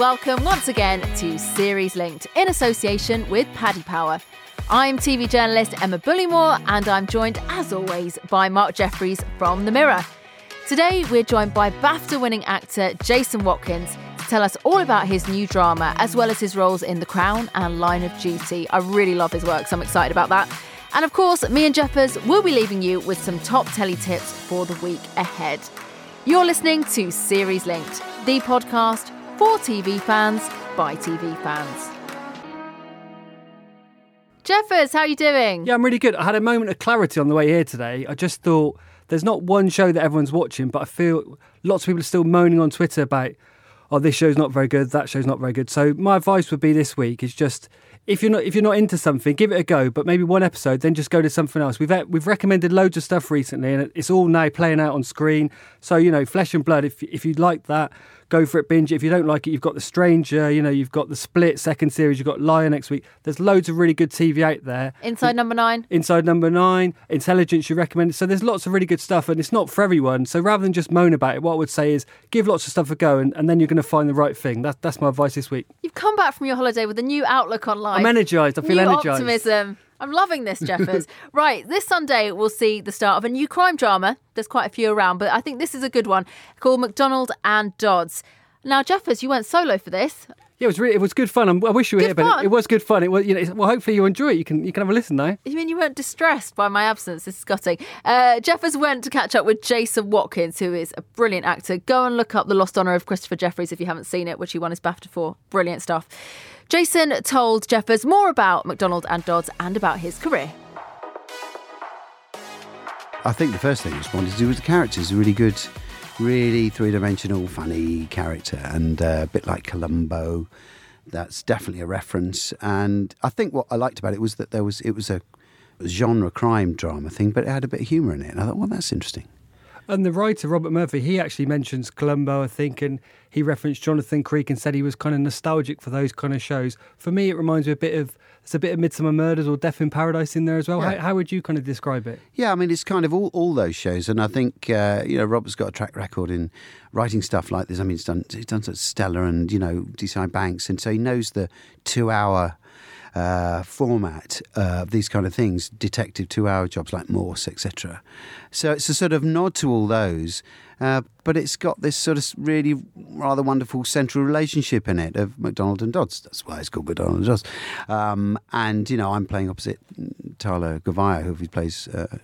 Welcome once again to Series Linked in association with Paddy Power. I'm TV journalist Emma Bullimore and I'm joined as always by Mark Jefferies from The Mirror. Today we're joined by BAFTA winning actor Jason Watkins to tell us all about his new drama as well as his roles in The Crown and Line of Duty. I really love his work, so I'm excited about that. And of course, me and Jeffers will be leaving you with some top telly tips for the week ahead. You're listening to Series Linked, the podcast for TV fans by TV fans. Jeffers, how are you doing? Yeah, I'm really good. I had a moment of clarity on the way here today. I just thought there's not one show that everyone's watching, but I feel lots of people are still moaning on Twitter about, oh, this show's not very good, that show's not very good. So my advice would be this week is just if you're not if you're not into something, give it a go. But maybe one episode, then just go to something else. We've we've recommended loads of stuff recently, and it's all now playing out on screen. So you know, flesh and blood. If if you like that, go for it, binge it. If you don't like it, you've got The Stranger, you know, you've got The Split second series, you've got Liar next week. There's loads of really good TV out there. Inside number nine. Inside number nine, Intelligence, you recommend. it. So there's lots of really good stuff, and it's not for everyone. So rather than just moan about it, what I would say is give lots of stuff a go, and, and then you're going to find the right thing. That, that's my advice this week. You've come back from your holiday with a new outlook on life. I'm energised. I feel new energised. optimism. I'm loving this, Jeffers. right, this Sunday we'll see the start of a new crime drama. There's quite a few around, but I think this is a good one called McDonald and Dodds. Now, Jeffers, you went solo for this. Yeah, it was really, it was good fun. I'm, I wish you were Good here, but it, it was good fun. It was, you know, well, hopefully you enjoy it. You can, you can have a listen now. You mean you weren't distressed by my absence? This is gutting. Uh, Jeffers went to catch up with Jason Watkins, who is a brilliant actor. Go and look up The Lost Honour of Christopher Jefferies if you haven't seen it, which he won his BAFTA for. Brilliant stuff. Jason told Jeffers more about McDonald and Dodds and about his career. I think the first thing I just wanted to do was the characters. A really good, really three dimensional, funny character, and uh, a bit like Columbo. That's definitely a reference. And I think what I liked about it was that there was it was a genre crime drama thing, but it had a bit of humour in it. And I thought, well, that's interesting. And the writer, Robert Murphy, he actually mentions Columbo, I think, and he referenced Jonathan Creek and said he was kind of nostalgic for those kind of shows. For me, it reminds me a bit of, it's a bit of Midsomer Murders or Death in Paradise in there as well. Yeah. How, how would you kind of describe it? Yeah, I mean, it's kind of all, all those shows, and I think uh, you know Robert's got a track record in writing stuff like this. I mean, he's done he's done such Stella and you know DCI Banks, and so he knows the two-hour uh, format uh, these kind of things, detective two-hour jobs like Morse, etc. So it's a sort of nod to all those, uh, but it's got this sort of really rather wonderful central relationship in it of McDonald and Dodds. That's why it's called McDonald and Dodds. Um, and you know, I'm playing opposite Tala Gouveia, who plays. Uh,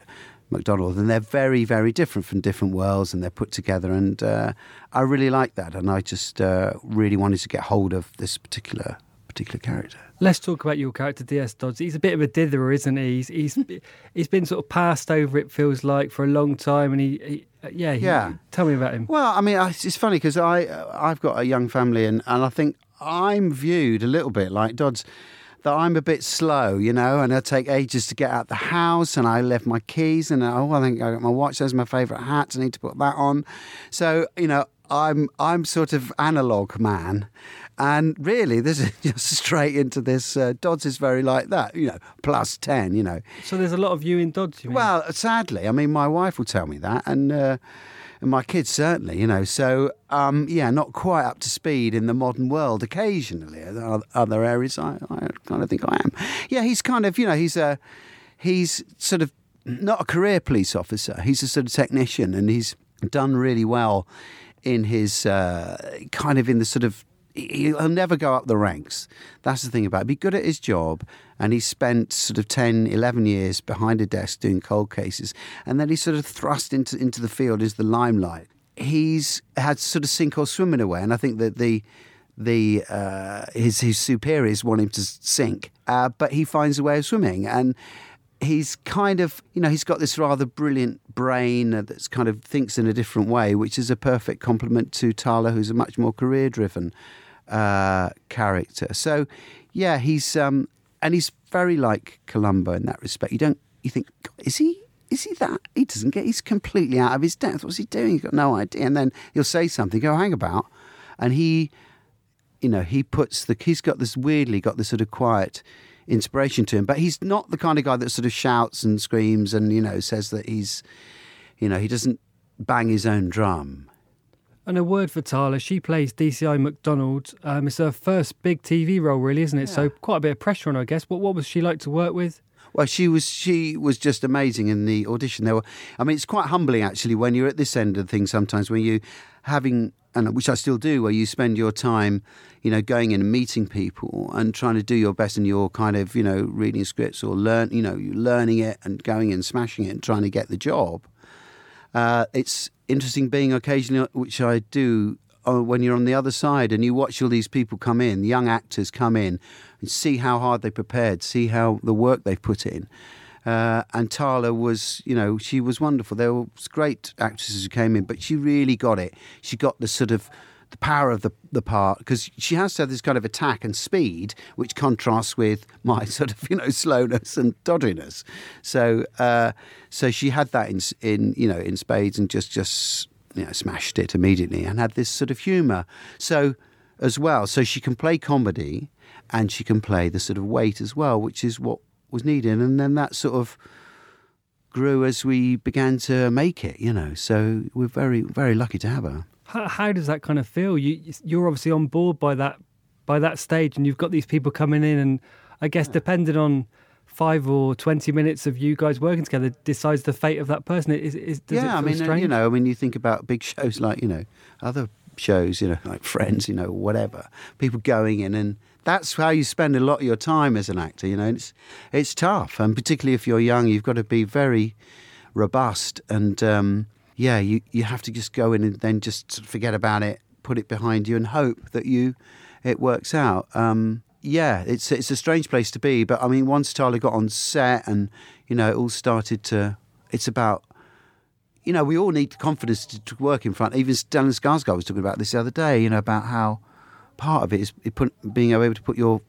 McDonald, and they're very, very different from different worlds, and they're put together. And uh, I really like that, and I just uh, really wanted to get hold of this particular particular character. Let's talk about your character, DS Dodds. He's a bit of a ditherer, isn't he? He's he's, he's been sort of passed over. It feels like for a long time, and he, he uh, yeah he- Yeah. Tell me about him. Well, I mean, it's funny because I uh, I've got a young family, and, and I think I'm viewed a little bit like Dodds. That I'm a bit slow, you know, and I take ages to get out the house, and I left my keys, and oh, I think I got my watch. Those are my favourite hats. I need to put that on. So, you know, I'm I'm sort of analog man, and really, this is just straight into this. Uh, Dodds is very like that, you know, plus ten, you know. So there's a lot of you in Dodds. You mean? Well, sadly, I mean, my wife will tell me that, and uh, And my kids certainly, you know. So um, yeah, not quite up to speed in the modern world. Occasionally, other areas I, I kind of think I am. Yeah, he's kind of you know he's a he's sort of not a career police officer. He's a sort of technician, and he's done really well in his uh, kind of in the sort of he'll never go up the ranks. That's the thing about it. Be good at his job. And he spent sort of 10, 11 years behind a desk doing cold cases. And then he's sort of thrust into, into the field as the limelight. He's had sort of sink or swim in a way. And I think that the the uh, his his superiors want him to sink, uh, but he finds a way of swimming, and he's kind of you know he's got this rather brilliant brain that's kind of thinks in a different way, which is a perfect complement to Tala, who's a much more career driven uh, character. So, yeah, he's um, and he's very like Columbo in that respect. You don't you think is he is he that he doesn't get he's completely out of his depth. What's he doing? He's got no idea. And then he'll say something, go hang about, and he, you know, he puts the he's got this weirdly got this sort of quiet inspiration to him, but he's not the kind of guy that sort of shouts and screams and you know says that he's, you know, he doesn't bang his own drum. And a word for Tala, she plays DCI McDonald. Um, it's her first big TV role, really, isn't it? Yeah. So quite a bit of pressure on her, I guess. What what was she like to work with? Well, she was she was just amazing in the audition. There were, I mean, it's quite humbling actually when you're at this end of things. Sometimes when you having and which I still do, where you spend your time, you know, going in and meeting people and trying to do your best in your kind of, you know, reading scripts or learn, you know, learning it and going and smashing it and trying to get the job. Uh, it's interesting being occasionally, which I do uh, when you're on the other side and you watch all these people come in, young actors come in, and see how hard they prepared, see how the work they've put in. Uh, and Tala was, you know, she was wonderful. There were great actresses who came in, but she really got it. She got the sort of the power of the, the part because she has to have this kind of attack and speed, which contrasts with my sort of you know slowness and doddiness. So uh, so she had that in in you know in spades and just just you know smashed it immediately and had this sort of humour. So as well, so she can play comedy and she can play the sort of weight as well, which is what was needed. And then that sort of grew as we began to make it, you know. So we're very very lucky to have her. How, how does that kind of feel? You you're obviously on board by that by that stage, and you've got these people coming in, and I guess yeah. depending on five or twenty minutes of you guys working together decides the fate of that person. Is, is yeah, I mean, strange? you know, I mean, you think about big shows like you know other shows, you know, like Friends, you know, whatever. People going in, and that's how you spend a lot of your time as an actor. You know, it's it's tough, and particularly if you're young, you've got to be very robust and. Um, yeah, you, you have to just go in and then just forget about it, put it behind you, and hope that you it works out. Um, yeah, it's it's a strange place to be, but I mean, once Tala got on set and you know it all started to, it's about. You know, we all need confidence to, to work in front. Even Stellan Skarsgård was talking about this the other day. You know, about how part of it is put, being able to put your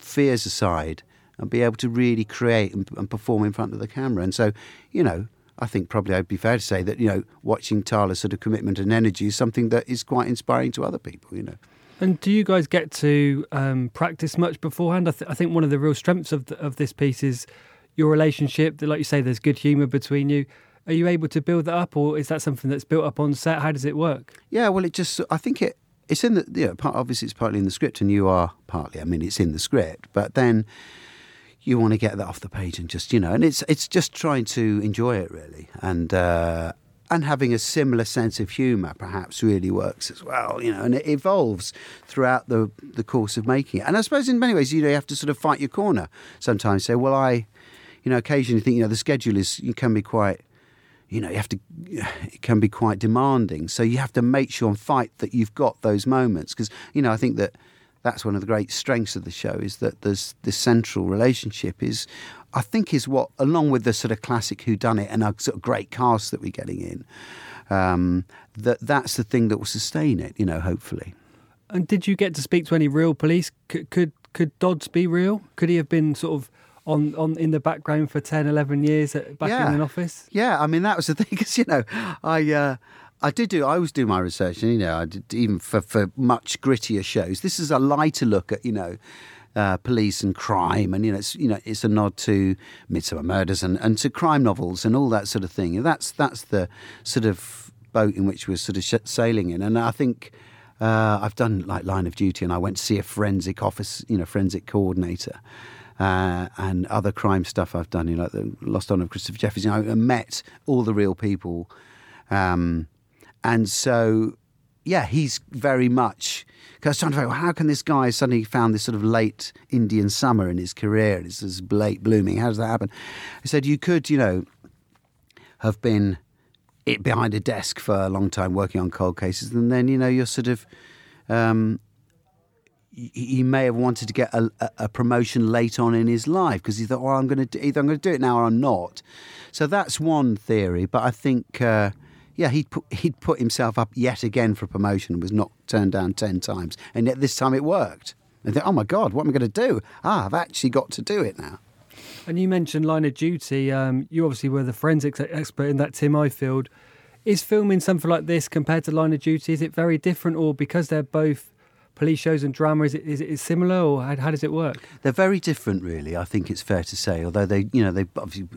fears aside and be able to really create and, and perform in front of the camera. And so, you know, I think probably I'd be fair to say that you know watching Tala's sort of commitment and energy is something that is quite inspiring to other people. You know. And do you guys get to um, practice much beforehand? I, th- I, think one of the real strengths of the, of this piece is your relationship. Like you say, there's good humour between you. Are you able to build that up, or is that something that's built up on set? How does it work? Yeah, well, it just I think it it's in the you know, part, obviously it's partly in the script, and you are partly. I mean, it's in the script, but then you want to get that off the page and just you know, and it's it's just trying to enjoy it really, and uh, and having a similar sense of humour perhaps really works as well, you know, and it evolves throughout the the course of making it. And I suppose in many ways, you know, you have to sort of fight your corner sometimes. Say, well, I, you know, occasionally think you know the schedule is you can be quite you know, you have to, it can be quite demanding. So you have to make sure and fight that you've got those moments. Because, you know, I think that that's one of the great strengths of the show is that there's this central relationship is I think is what along with the sort of classic who done it and a sort of great cast that we're getting in um, that that's the thing that will sustain it you know hopefully. And did you get to speak to any real police? Could could, could Dodds be real? Could he have been sort of on, on in the background for 10 11 years at, back yeah. in an office? Yeah i mean that was the thing because you know i uh, I did do. I always do my research, and you know, I did even for for much grittier shows. This is a lighter look at you know. Uh, police and crime, and you know, it's you know, it's a nod to Midsomer Murders and, and to crime novels and all that sort of thing. And that's that's the sort of boat in which we're sort of sh- sailing in. And I think uh, I've done like line of duty, and I went to see a forensic office, you know, forensic coordinator. Uh, and other crime stuff I've done, you know, like the Lost Honor of Christopher know, I met all the real people, um, and so yeah, he's very much. Because I was trying to figure out how can this guy suddenly found this sort of late Indian summer in his career? This is late blooming. How does that happen? He said you could, you know, have been it behind a desk for a long time working on cold cases, and then you know you're sort of. Um, he may have wanted to get a, a promotion late on in his life because he thought, "Well, I'm going to either I'm going to do it now or I'm not." So that's one theory, but I think, uh, yeah, he'd put he'd put himself up yet again for promotion and was not turned down ten times, and yet this time it worked. And think, "Oh my God, what am I going to do? Ah, I've actually got to do it now." And you mentioned Line of Duty. Um, you obviously were the forensics expert in that Tim Ifield. Is filming something like this compared to Line of Duty, is it very different or because they're both police shows and drama, is it, is it similar or how, how does it work? They're very different, really. I think it's fair to say. Although they, you know, they obviously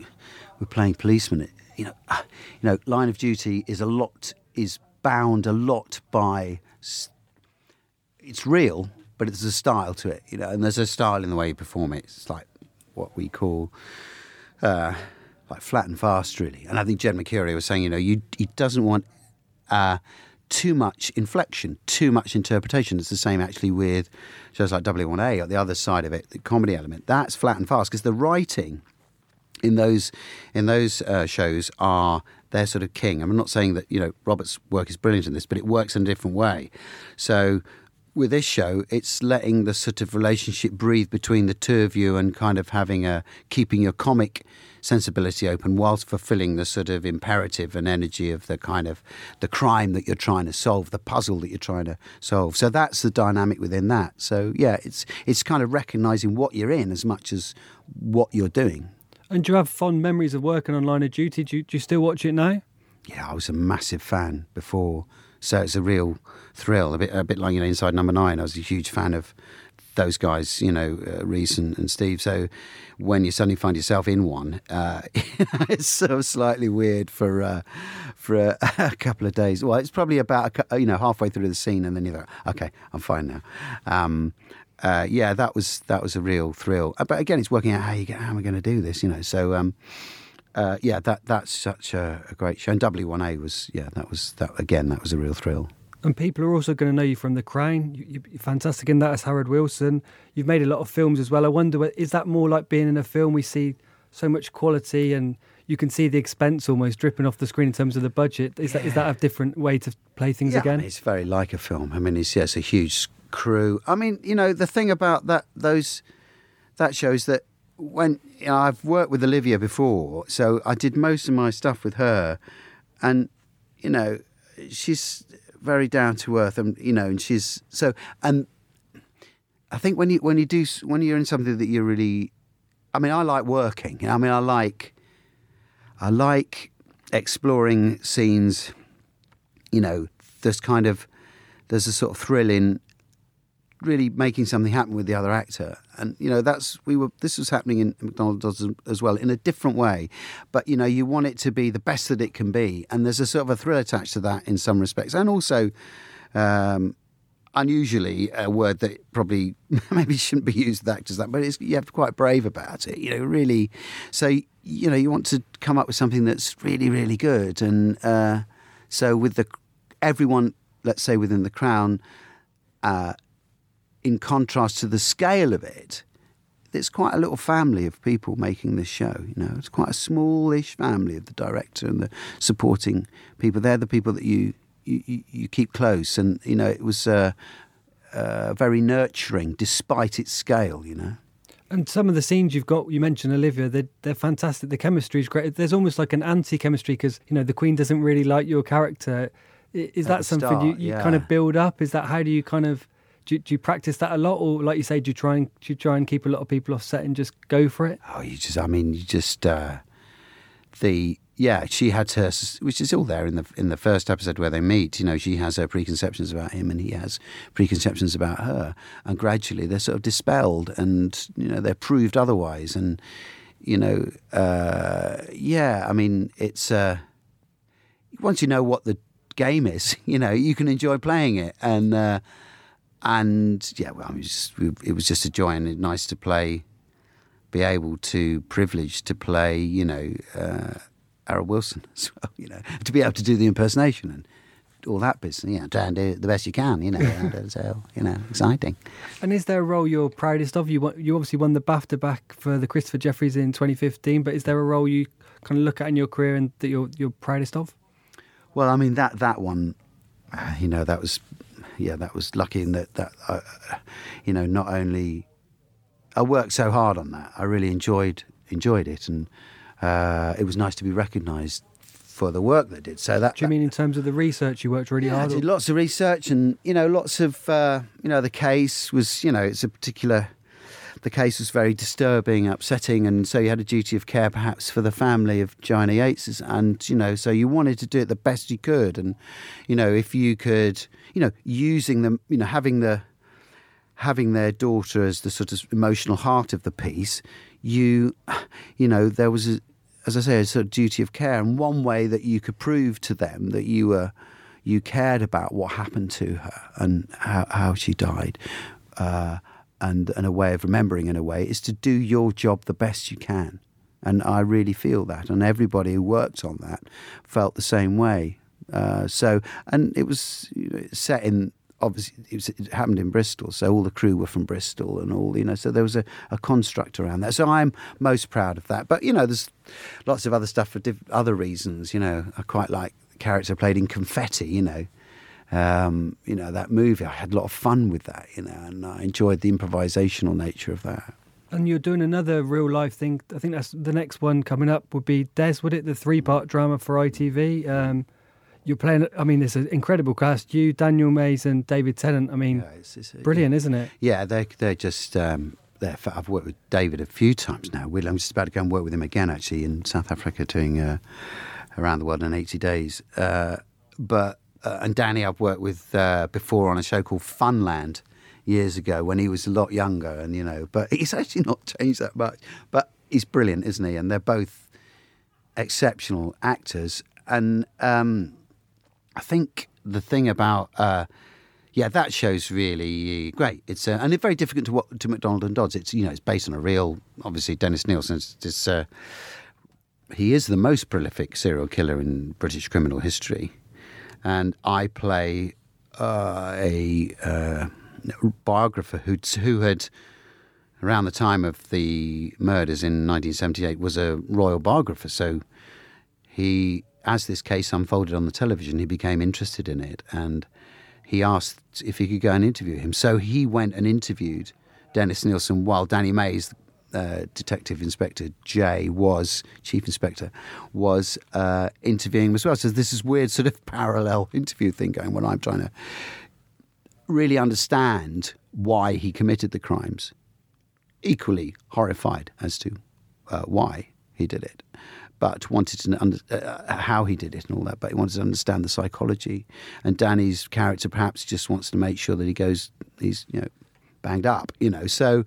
we're playing policemen. You know, you know, Line of Duty is a lot is bound a lot by. It's real, but there's a style to it. You know, and there's a style in the way you perform it. It's like what we call. Uh, like flat and fast, really. And I think Jed Mercurio was saying, you know, you, he doesn't want uh, too much inflection, too much interpretation. It's the same actually with shows like W1A or the other side of it, the comedy element. That's flat and fast because the writing in those in those uh, shows are their sort of king. I'm not saying that you know Robert's work is brilliant in this, but it works in a different way. So with this show, it's letting the sort of relationship breathe between the two of you and kind of having a keeping your comic sensibility open whilst fulfilling the sort of imperative and energy of the kind of the crime that you're trying to solve, the puzzle that you're trying to solve. So that's the dynamic within that. So yeah, it's it's kind of recognizing what you're in as much as what you're doing. And do you have fond memories of working on Line of Duty? Do you, do you still watch it now? Yeah, I was a massive fan before, so it's a real thrill. A bit, a bit like you know, Inside Number Nine. I was a huge fan of those guys, you know, uh, Reece and, and, Steve. So when you suddenly find yourself in one, uh, it's sort of slightly weird for uh, for a, a, couple of days. Well, it's probably about a, you know halfway through the scene, and then you're like, okay, I'm fine now. Um, uh, yeah, that was that was a real thrill. Uh, but again, it's working out how you get, how am I going to do this, you know? So. Um, uh, yeah, that that's such a, a great show. And W1A was, yeah, that was that again. That was a real thrill. And people are also going to know you from The Crown. You, are fantastic in that as Harold Wilson. You've made a lot of films as well. I wonder, is that more like being in a film? We see so much quality and you can see the expense almost dripping off the screen in terms of the budget. Is, yeah. that, is that a different way to play things yeah, again? I mean, it's very like a film. I mean, it's, yeah, it's a huge crew. I mean, you know, the thing about that, those, that shows that when you know, I've worked with Olivia before, so I did most of my stuff with her, and you know, she's very down to earth, and you know, and she's so. And I think when you when you do when you're in something that you're really, I mean, I like working. I mean, I like, I like exploring scenes. You know, there's kind of there's a sort of thrill in really making something happen with the other actor. And you know, that's we were. This was happening in McDonald's as well in a different way, but you know, you want it to be the best that it can be, and there's a sort of a thrill attached to that in some respects, and also. Um, unusually a word that probably maybe shouldn't be used with actors that, but it's, you have to be quite brave about it. You know, really. So you know, you want to come up with something that's really, really good, and uh, so with the everyone, let's say within the Crown, uh, in contrast to the scale of it, it's quite a little family of people making this show. You know, it's quite a smallish family of the director and the supporting people. They're the people that you you, you keep close, and you know, it was uh, uh, very nurturing despite its scale. You know. And some of the scenes you've got, you mentioned Olivia, they're, they're fantastic. The chemistry is great. There's almost like an anti chemistry because, you know, the Queen doesn't really like your character. Is At that something start, you, you yeah. kind of build up? Is that how do you kind of do, do you practice that a lot, or like you say, do you try and do you try and keep a lot of people off set and just go for it? Oh, you just, I mean, you just uh, the yeah, she had her, which is all there in the in the first episode where they meet. You know, she has her preconceptions about him, and he has preconceptions about her, and gradually they're sort of dispelled, and you know they're proved otherwise, and you know, uh, yeah, I mean, it's uh, once you know what the game is. You know, you can enjoy playing it, and uh, and yeah, well, I mean, it was, just, it was just a joy and nice to play, be able to privileged to play. You know, uh, Harold Wilson as well. You know, to be able to do the impersonation and all that business. Yeah, try and do it the best you can. You know, and so you know, exciting. And is there a role you're proudest of? You won- you obviously won the BAFTA back for the Christopher Jefferies in 2015, but is there a role you kind of look at in your career and that you're you're proudest of? Well, I mean that that one, uh, you know, that was, yeah, that was lucky in that that, uh, you know, not only I worked so hard on that, I really enjoyed enjoyed it, and uh, it was nice to be recognised for the work that I did. So that Do you mean in terms of the research you worked really yeah, I did lots of research, and you know, lots of uh, you know, the case was, you know, it's a particular. The case was very disturbing, upsetting, and so you had a duty of care, perhaps, for the family of Joanna Yeates, and you know, so you wanted to do it the best you could, and you know, if you could, you know, using them, you know, having the having their daughter as the sort of emotional heart of the piece, you, you know, there was, a, as I say, a sort of duty of care, and one way that you could prove to them that you were, you cared about what happened to her and how, how she died, uh, and and a way of remembering in a way is to do your job the best you can, and I really feel that, and everybody who worked on that felt the same way. Uh, so, and it was set in obviously it, was, it, happened in Bristol, so all the crew were from Bristol and all you know. So there was a, a construct around that. So I'm most proud of that. But you know, there's lots of other stuff for diff- other reasons. You know, I quite like character played in Confetti. You know. Um, you know that movie. I had a lot of fun with that, you know, and I enjoyed the improvisational nature of that. And you're doing another real life thing. I think that's the next one coming up would be Des, would it? The three part drama for ITV. Um, you're playing. I mean, it's an incredible cast. You, Daniel Mays, and David Tennant. I mean, Yeah, it's- it's- brilliant, isn't it? Yeah, they they're just um, they're, I've worked with David a few times now. Will I'm just about to go and work with him again actually in South Africa doing uh, around the world in 80 days. Uh, but uh, and Danny I've worked with uh, before on a show called Funland years ago when he was a lot younger and you know, but he's actually not changed that much. But he's brilliant, isn't he? And they're both exceptional actors and. Um, I think the thing about uh, yeah, that show's really great. It's uh, and it's very difficult to what to McDonald and Dodds. It's you know it's based on a real obviously Dennis Nilsen's this. Uh, he is the most prolific serial killer in British criminal history, and I play uh, a uh, biographer who who had around the time of the murders in 1978 was a royal biographer. So he, as this case unfolded on the television, he became interested in it and he asked if he could go and interview him. So he went and interviewed Dennis Nilsen while Danny Mays, uh, Detective Inspector J, was Chief Inspector, was uh, interviewing as well. So this is weird sort of parallel interview thing going when I'm trying to really understand why he committed the crimes. Equally horrified as to uh, why he did it, but wanted to under, uh, how he did it and all that. But he wanted to understand the psychology. And Danny's character perhaps just wants to make sure that he goes, he's you know, banged up. You know, so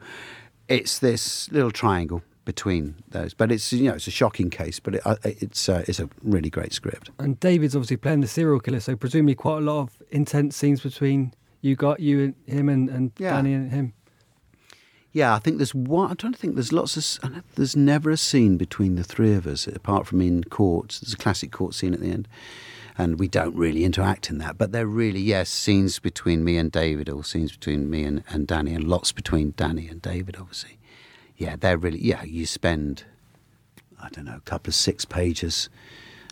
it's this little triangle between those. But it's you know it's a shocking case, but it, uh, it's uh, it's a really great script. And David's obviously playing the serial killer, so presumably quite a lot of intense scenes between you got you and him and, and Yeah. Danny and him. Yeah, I think there's one. I'm trying to think. There's lots of. There's never a scene between the three of us, apart from in court. There's a classic court scene at the end, and we don't really interact in that. But they're really yes, scenes between me and David, or scenes between me and, and Danny, and lots between Danny and David. Obviously, yeah, they're really yeah. You spend, I don't know, a couple of six pages,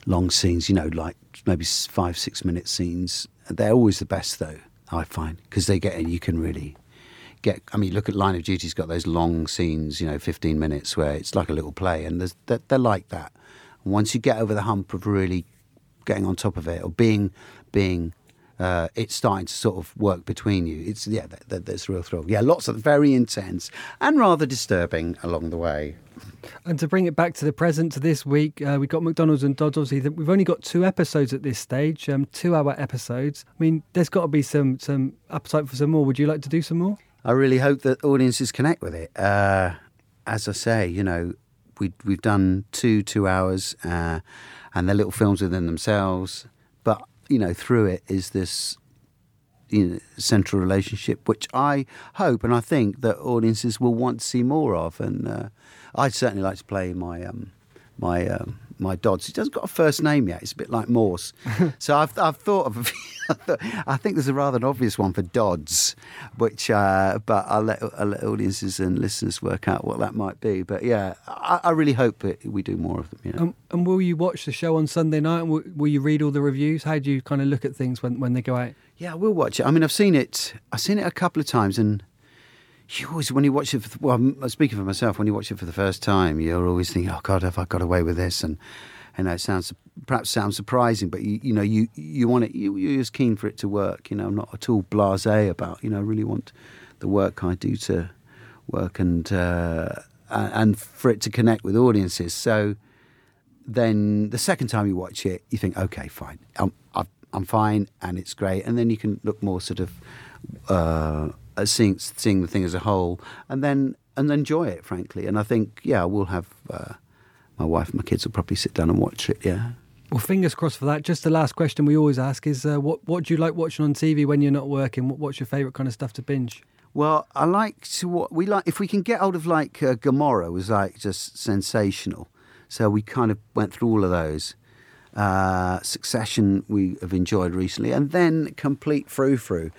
long scenes. You know, like maybe five six minute scenes. They're always the best though. I find because they get. You can really get. I mean, look at Line of Duty's got those long scenes, you know, fifteen minutes where it's like a little play, and they're, they're like that. And once you get over the hump of really getting on top of it, or being being, uh, it's starting to sort of work between you. It's yeah, that, that, there's a real thrill. Yeah, lots of very intense and rather disturbing along the way. And to bring it back to the present, to this week, uh, we've got McDonald's and Dodds. Obviously, we've only got two episodes at this stage, um, two-hour episodes. I mean, there's got to be some some appetite for some more. Would you like to do some more? I really hope that audiences connect with it. Uh, as I say, you know, we we've done two two hours, uh, and they're little films within themselves. But you know, through it is this you know, central relationship, which I hope and I think that audiences will want to see more of. And uh, I'd certainly like to play my um, my um, my Dodds. He doesn't got a first name yet. It's a bit like Morse. so I've I've thought of. I think there's a rather an obvious one for Dodds, which uh, but I'll let, I'll let audiences and listeners work out what that might be. But yeah, I, I really hope that we do more of them. Yeah. Um, and will you watch the show on Sunday night? And will, will you read all the reviews? How do you kind of look at things when, when they go out? Yeah, I will watch it. I mean, I've seen it. I've seen it a couple of times, and you always, when you watch it, for, well, speaking for myself, when you watch it for the first time, you're always thinking, "Oh God, have I got away with this?" And you know, it sounds perhaps sounds surprising, but you, you know, you you want it. You, you're as keen for it to work. You know, I'm not at all blasé about. You know, I really want the work I do to work and uh, and for it to connect with audiences. So then the second time you watch it, you think, okay, fine, I'm, I'm fine, and it's great. And then you can look more sort of uh, seeing seeing the thing as a whole, and then and enjoy it, frankly. And I think, yeah, we'll have uh, my wife and my kids will probably sit down and watch it. Yeah. Well, fingers crossed for that. Just the last question we always ask is, uh, what what do you like watching on TV when you're not working? What, what's your favourite kind of stuff to binge? Well, I like to what we like. If we can get hold of like uh, Gomorrah, was like just sensational. So we kind of went through all of those. Uh, Succession we have enjoyed recently, and then complete frou frou.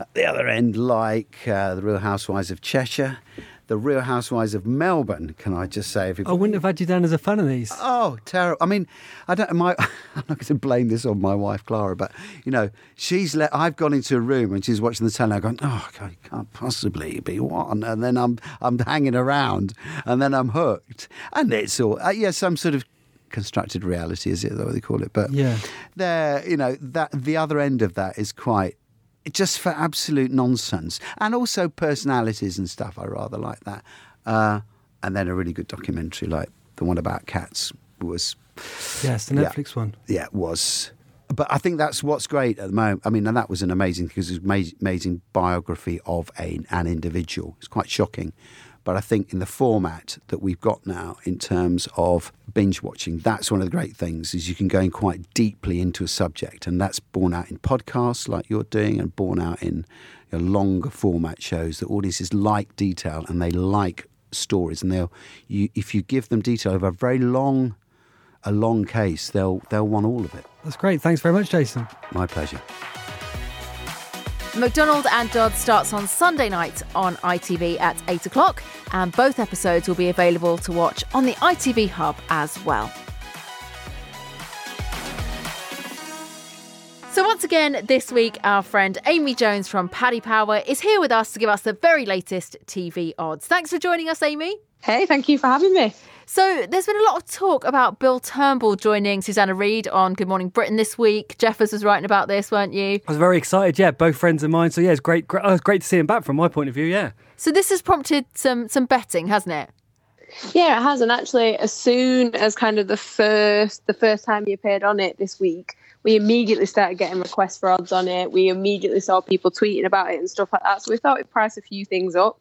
At the other end, like uh, the Real Housewives of Cheshire, the Real Housewives of Melbourne. Can I just say, I wouldn't have had you down as a fan of these. Oh, terrible! I mean, I don't. My, I'm not going to blame this on my wife Clara, but you know, she's let. I've gone into a room and she's watching the telly. I'm going, oh, God, can't possibly be one. And then I'm I'm hanging around, and then I'm hooked, and it's all uh, yeah, some sort of constructed reality, is it? That what they call it? But yeah, there, you know, that the other end of that is quite just for absolute nonsense, and also personalities and stuff. I rather like that, uh, and then a really good documentary like the one about cats was. Yes, the Netflix yeah, one. Yeah, it was. But I think that's what's great at the moment. I mean, and that was an amazing because it was an amazing biography of a, an individual. It's quite shocking but I think in the format that we've got now, in terms of binge watching, that's one of the great things is you can go in quite deeply into a subject, and that's borne out in podcasts like you're doing, and borne out in you know, longer format shows. That audiences like detail and they like stories, and they'll you, if you give them detail over a very long a long case, they'll they'll want all of it. That's great. Thanks very much, Jason. My pleasure. McDonald and Dodd starts on Sunday night on ITV at 8 o'clock, and both episodes will be available to watch on the ITV Hub as well. So, once again, this week, our friend Amy Jones from Paddy Power is here with us to give us the very latest TV odds. Thanks for joining us, Amy. Hey, thank you for having me. So, there's been a lot of talk about Bill Turnbull joining Susanna Reid on Good Morning Britain this week. Jeffers was writing about this, weren't you? I was very excited. Yeah, both friends of mine. So yeah, it's great. great oh, it's great to see him back from my point of view. Yeah. So this has prompted some some betting, hasn't it? Yeah, it has. And actually, as soon as kind of the first the first time he appeared on it this week, we immediately started getting requests for odds on it. We immediately saw people tweeting about it and stuff like that. So we thought we'd price a few things up.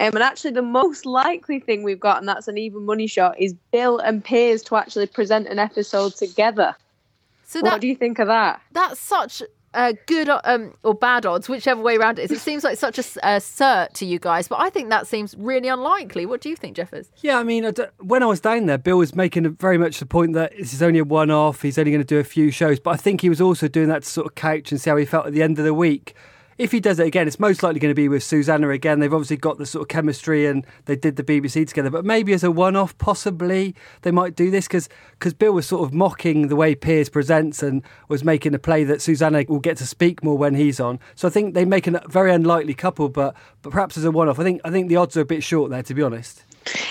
Um, and actually, the most likely thing we've got, and that's an even money shot, is Bill and Piers to actually present an episode together. So that, what do you think of that? That's such uh, good um, or bad odds, whichever way around it is. It seems like such a, a cert to you guys, but I think that seems really unlikely. What do you think, Jeffers? Yeah, I mean, I when I was down there, Bill was making very much the point that this is only a one off. He's only going to do a few shows, but I think he was also doing that to sort of couch and see how he felt at the end of the week if he does it again, it's most likely going to be with Susanna again. They've obviously got the sort of chemistry and they did the BBC together. But maybe as a one off, possibly they might do this because Bill was sort of mocking the way Piers presents and was making a play that Susanna will get to speak more when he's on. So I think they make a very unlikely couple, but but perhaps as a one off. I think I think the odds are a bit short there, to be honest.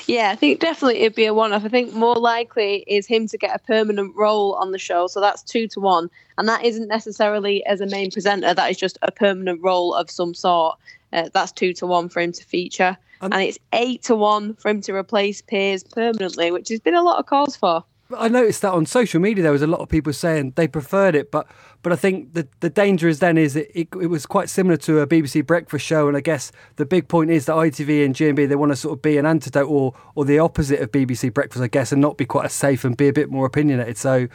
Yeah, I think definitely it'd be a one off. I think more likely is him to get a permanent role on the show. So that's two to one. And that isn't necessarily as a main presenter, that is just a permanent role of some sort. Uh, that's two to one for him to feature. Um, and it's eight to one for him to replace Piers permanently, which has been a lot of calls for. I noticed that on social media there was a lot of people saying they preferred it, but but I think the the danger is then is it, it, it was quite similar to a BBC breakfast show, and I guess the big point is that ITV and GMB they want to sort of be an antidote or or the opposite of BBC breakfast, I guess, and not be quite as safe and be a bit more opinionated. So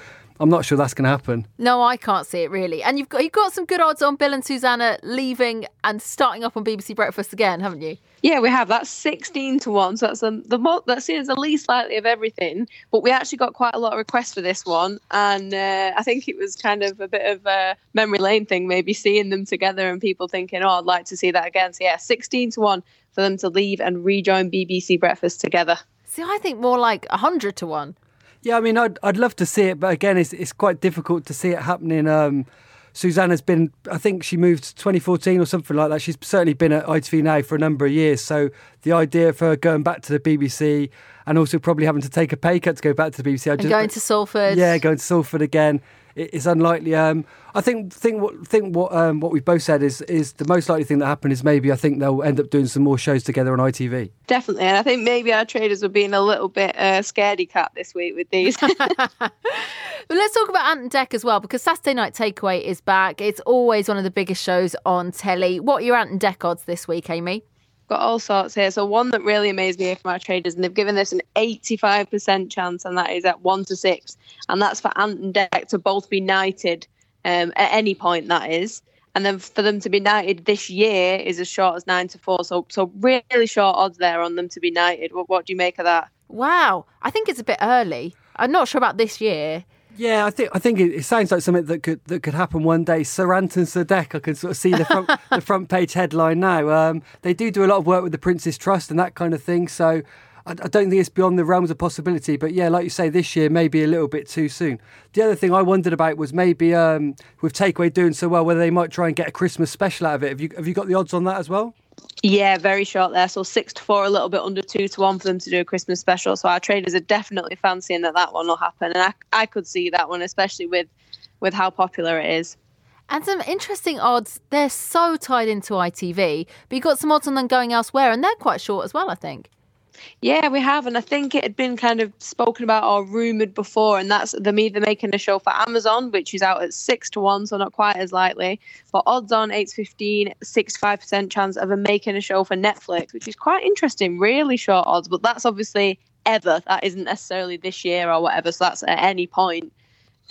I'm not sure that's going to happen. No, I can't see it really. And you've got you've got some good odds on Bill and Susanna leaving and starting up on BBC Breakfast again, haven't you? Yeah, we have. That's 16 to 1. So that's the, the mo- that's seen as the least likely of everything. But we actually got quite a lot of requests for this one. And uh, I think it was kind of a bit of a memory lane thing, maybe seeing them together and people thinking, oh, I'd like to see that again. So yeah, 16 to 1 for them to leave and rejoin BBC Breakfast together. See, I think more like 100 to 1. Yeah, I mean, I'd, I'd love to see it, but again, it's, it's quite difficult to see it happening. Um, Susanna's been, I think she moved 2014 or something like that. She's certainly been at ITV now for a number of years. So the idea of her going back to the BBC and also probably having to take a pay cut to go back to the BBC. I And going to Salford. Yeah, going to Salford again. It is unlikely. Um, I think think what think what um, what we've both said is is the most likely thing that happened is maybe I think they'll end up doing some more shows together on ITV. Definitely. And I think maybe our traders were being a little bit uh, scaredy cat this week with these. But let's talk about Ant and Dec as well, because Saturday Night Takeaway is back. It's always one of the biggest shows on telly. What are your Ant and Dec odds this week, Amy? Got all sorts here. So one that really amazed me from our traders, and they've given this an 85% chance, and that is at one to six, and that's for Ant and Dec to both be knighted um, at any point. That is, and then for them to be knighted this year is as short as nine to four. So so really short odds there on them to be knighted. What what do you make of that? Wow, I think it's a bit early. I'm not sure about this year. Yeah, I think I think it, it sounds like something that could that could happen one day. Sir Anton Sadek, I can sort of see the front the front page headline now. Um, they do do a lot of work with the Prince's Trust and that kind of thing. So I, I don't think it's beyond the realms of possibility. But yeah, like you say, this year maybe a little bit too soon. The other thing I wondered about was maybe um, with Takeaway doing so well, whether they might try and get a Christmas special out of it. Have you have you got the odds on that as well? Yeah, very short there. So six to four, a little bit under two to one for them to do a Christmas special. So our traders are definitely fancying that that one will happen, and I I could see that one, especially with with how popular it is. And some interesting odds. They're so tied into ITV, but you've got some odds on them going elsewhere, and they're quite short as well, I think. Yeah, we have, and I think it had been kind of spoken about or rumored before, and that's them either making a show for Amazon, which is out at six to one, so not quite as likely, but odds on eight to 15, 65% chance of them making a show for Netflix, which is quite interesting. Really short odds, but that's obviously ever. That isn't necessarily this year or whatever, so that's at any point.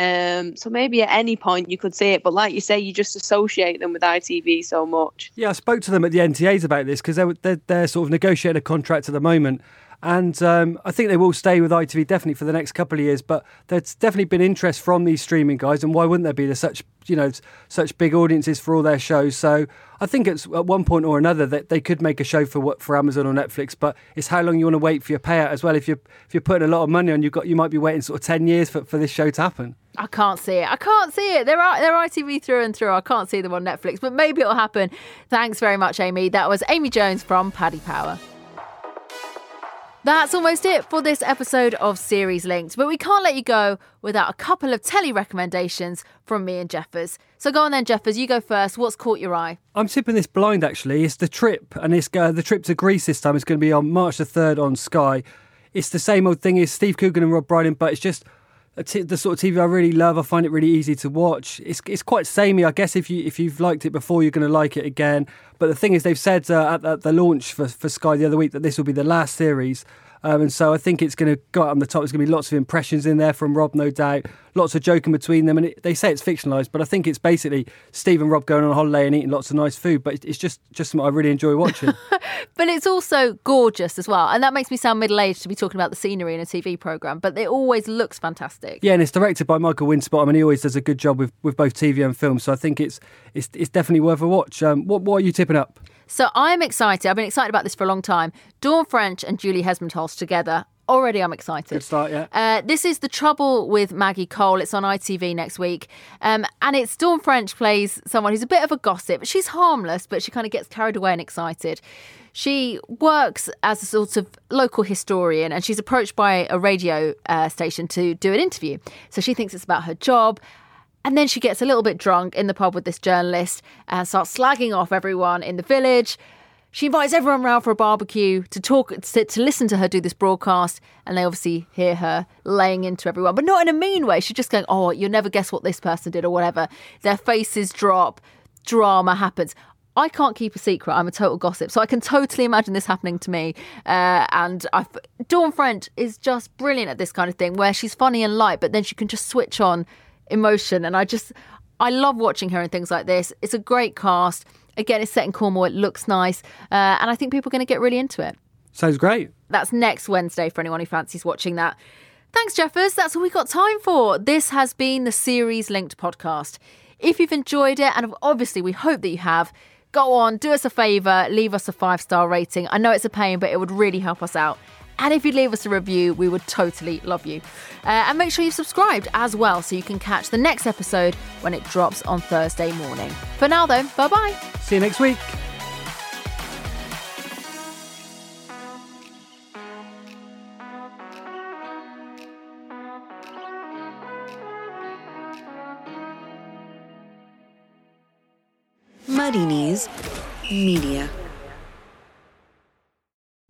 Um, so maybe at any point you could see it, but like you say, you just associate them with ITV so much. Yeah, I spoke to them at the NTAs about this because they're, they're, they're sort of negotiating a contract at the moment. And um, I think they will stay with ITV definitely for the next couple of years. But there's definitely been interest from these streaming guys, and why wouldn't there be? There's such you know such big audiences for all their shows. So I think it's at one point or another that they could make a show for what for Amazon or Netflix. But it's how long you want to wait for your payout as well. If you're if you're putting a lot of money on, you've got you might be waiting sort of ten years for, for this show to happen. I can't see it. I can't see it. They're they're ITV through and through. I can't see them on Netflix, but maybe it'll happen. Thanks very much, Amy. That was Amy Jones from Paddy Power. That's almost it for this episode of Series Linked, but we can't let you go without a couple of telly recommendations from me and Jeffers. So go on then, Jeffers, you go first. What's caught your eye? I'm tipping this blind actually. It's the trip, and it's uh, the trip to Greece this time. It's going to be on March the third on Sky. It's the same old thing as Steve Coogan and Rob Brydon, but it's just t- the sort of TV I really love. I find it really easy to watch. It's it's quite samey. I guess if you if you've liked it before, you're going to like it again. But the thing is, they've said uh, at, at the launch for, for Sky the other week that this will be the last series. Um, and so I think it's going to go out on the top. There's going to be lots of impressions in there from Rob, no doubt. Lots of joking between them. And it, they say it's fictionalised, but I think it's basically Steve and Rob going on a holiday and eating lots of nice food. But it's just, just something I really enjoy watching. but it's also gorgeous as well. And that makes me sound middle aged to be talking about the scenery in a TV programme, but it always looks fantastic. Yeah, and it's directed by Michael. I mean, he always does a good job with, with both TV and film. So I think it's, it's, it's definitely worth a watch. Um, what, what are you tipping up? So I'm excited. I've been excited about this for a long time. Dawn French and Julie Hesmondhalgh together. Already, I'm excited. Good start, yeah. Uh, this is The Trouble with Maggie Cole. It's on ITV next week. Um, and it's Dawn French plays someone who's a bit of a gossip. She's harmless, but she kind of gets carried away and excited. She works as a sort of local historian and she's approached by a radio uh, station to do an interview. So she thinks it's about her job. And then she gets a little bit drunk in the pub with this journalist and starts slagging off everyone in the village. She invites everyone round for a barbecue to talk, to, to, listen to her do this broadcast, and they obviously hear her laying into everyone, but not in a mean way. She's just going, "Oh, you'll never guess what this person did," or whatever. Their faces drop, drama happens. I can't keep a secret. I'm a total gossip, so I can totally imagine this happening to me. Uh, and I, Dawn French is just brilliant at this kind of thing, where she's funny and light, but then she can just switch on emotion. And I just, I love watching her in things like this. It's a great cast. Again, it's set in Cornwall. It looks nice, uh, and I think people are going to get really into it. Sounds great. That's next Wednesday for anyone who fancies watching that. Thanks, Jeffers. That's all we got time for. This has been the Series Linked podcast. If you've enjoyed it, and obviously we hope that you have, go on, do us a favour, leave us a five star rating. I know it's a pain, but it would really help us out. And if you'd leave us a review, we would totally love you. Uh, and make sure you've subscribed as well so you can catch the next episode when it drops on Thursday morning. For now, though, bye bye. See you next week. Muddy Knees Media.